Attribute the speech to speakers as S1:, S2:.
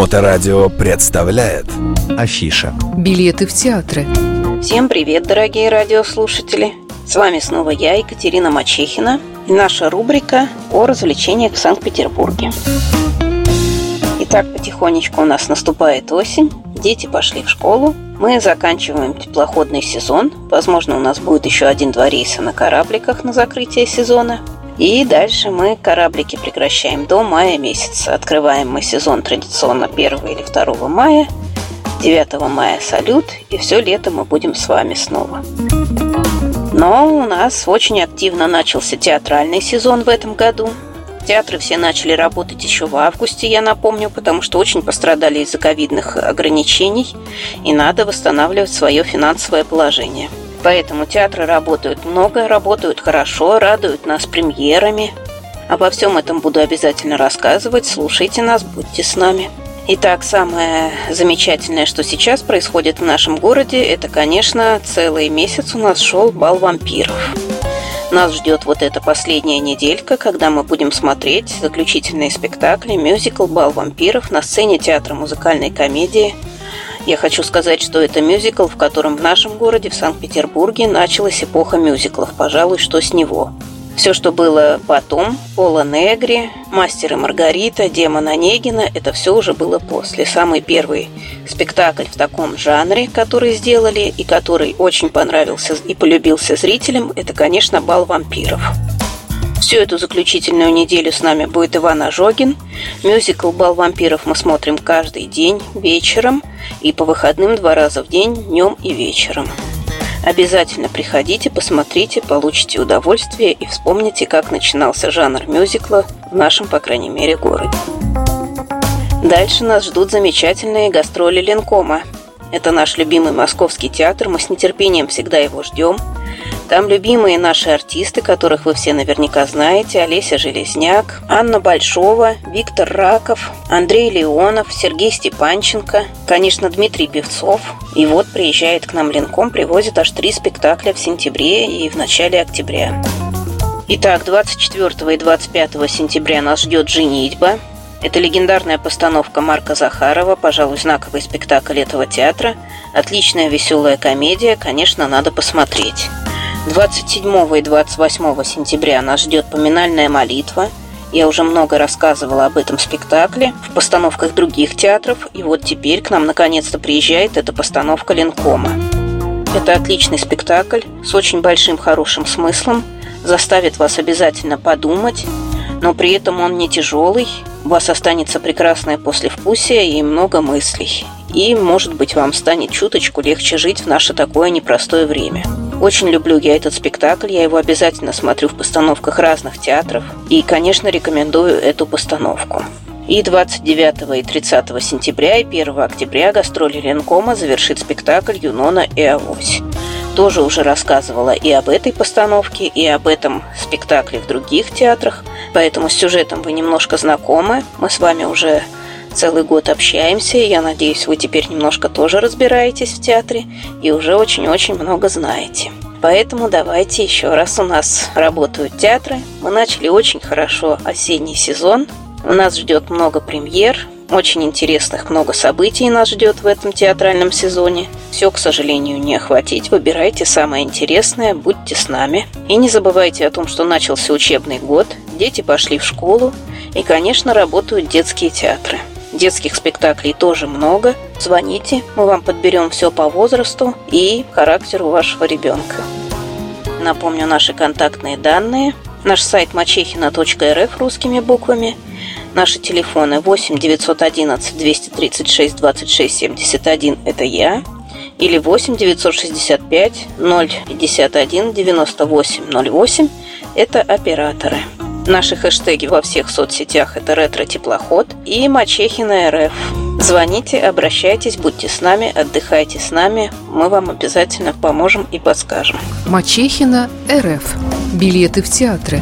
S1: Моторадио представляет.
S2: Афиша.
S3: Билеты в театры.
S4: Всем привет, дорогие радиослушатели! С вами снова я, Екатерина Мачехина, и наша рубрика о развлечениях в Санкт-Петербурге. Итак, потихонечку у нас наступает осень, дети пошли в школу, мы заканчиваем теплоходный сезон, возможно, у нас будет еще один-два рейса на корабликах на закрытие сезона – и дальше мы кораблики прекращаем до мая месяца. Открываем мы сезон традиционно 1 или 2 мая. 9 мая салют, и все лето мы будем с вами снова. Но у нас очень активно начался театральный сезон в этом году. Театры все начали работать еще в августе, я напомню, потому что очень пострадали из-за ковидных ограничений, и надо восстанавливать свое финансовое положение – Поэтому театры работают много, работают хорошо, радуют нас премьерами. Обо всем этом буду обязательно рассказывать. Слушайте нас, будьте с нами. Итак, самое замечательное, что сейчас происходит в нашем городе, это, конечно, целый месяц у нас шел бал вампиров. Нас ждет вот эта последняя неделька, когда мы будем смотреть заключительные спектакли, мюзикл «Бал вампиров» на сцене театра музыкальной комедии – я хочу сказать, что это мюзикл, в котором в нашем городе, в Санкт-Петербурге, началась эпоха мюзиклов, пожалуй, что с него. Все, что было потом, Пола Негри, Мастер и Маргарита, Демон Онегина, это все уже было после. Самый первый спектакль в таком жанре, который сделали и который очень понравился и полюбился зрителям, это, конечно, «Бал вампиров». Всю эту заключительную неделю с нами будет Иван Ожогин. Мюзикл «Бал вампиров» мы смотрим каждый день вечером и по выходным два раза в день, днем и вечером. Обязательно приходите, посмотрите, получите удовольствие и вспомните, как начинался жанр мюзикла в нашем, по крайней мере, городе. Дальше нас ждут замечательные гастроли Ленкома. Это наш любимый московский театр, мы с нетерпением всегда его ждем – там любимые наши артисты, которых вы все наверняка знаете. Олеся Железняк, Анна Большова, Виктор Раков, Андрей Леонов, Сергей Степанченко, конечно, Дмитрий Певцов. И вот приезжает к нам Ленком, привозит аж три спектакля в сентябре и в начале октября. Итак, 24 и 25 сентября нас ждет «Женитьба». Это легендарная постановка Марка Захарова, пожалуй, знаковый спектакль этого театра. Отличная веселая комедия, конечно, надо посмотреть. 27 и 28 сентября нас ждет поминальная молитва. Я уже много рассказывала об этом спектакле в постановках других театров, и вот теперь к нам наконец-то приезжает эта постановка Ленкома. Это отличный спектакль с очень большим хорошим смыслом, заставит вас обязательно подумать, но при этом он не тяжелый, у вас останется прекрасное послевкусие и много мыслей. И, может быть, вам станет чуточку легче жить в наше такое непростое время. Очень люблю я этот спектакль, я его обязательно смотрю в постановках разных театров. И, конечно, рекомендую эту постановку. И 29 и 30 сентября и 1 октября гастроли Ленкома завершит спектакль «Юнона и Авось». Тоже уже рассказывала и об этой постановке, и об этом спектакле в других театрах, поэтому с сюжетом вы немножко знакомы. Мы с вами уже целый год общаемся, и я надеюсь, вы теперь немножко тоже разбираетесь в театре и уже очень-очень много знаете. Поэтому давайте еще раз у нас работают театры. Мы начали очень хорошо осенний сезон. У нас ждет много премьер, очень интересных много событий нас ждет в этом театральном сезоне. Все, к сожалению, не охватить. Выбирайте самое интересное, будьте с нами. И не забывайте о том, что начался учебный год, дети пошли в школу, и, конечно, работают детские театры. Детских спектаклей тоже много. Звоните, мы вам подберем все по возрасту и характеру вашего ребенка. Напомню наши контактные данные. Наш сайт мачехина.рф русскими буквами. Наши телефоны 8 911 236 26 71 – это я. Или 8 965 051 98 08 – это операторы. Наши хэштеги во всех соцсетях это ретро-теплоход и Мачехина РФ. Звоните, обращайтесь, будьте с нами, отдыхайте с нами. Мы вам обязательно поможем и подскажем.
S3: Мачехина РФ. Билеты в театры.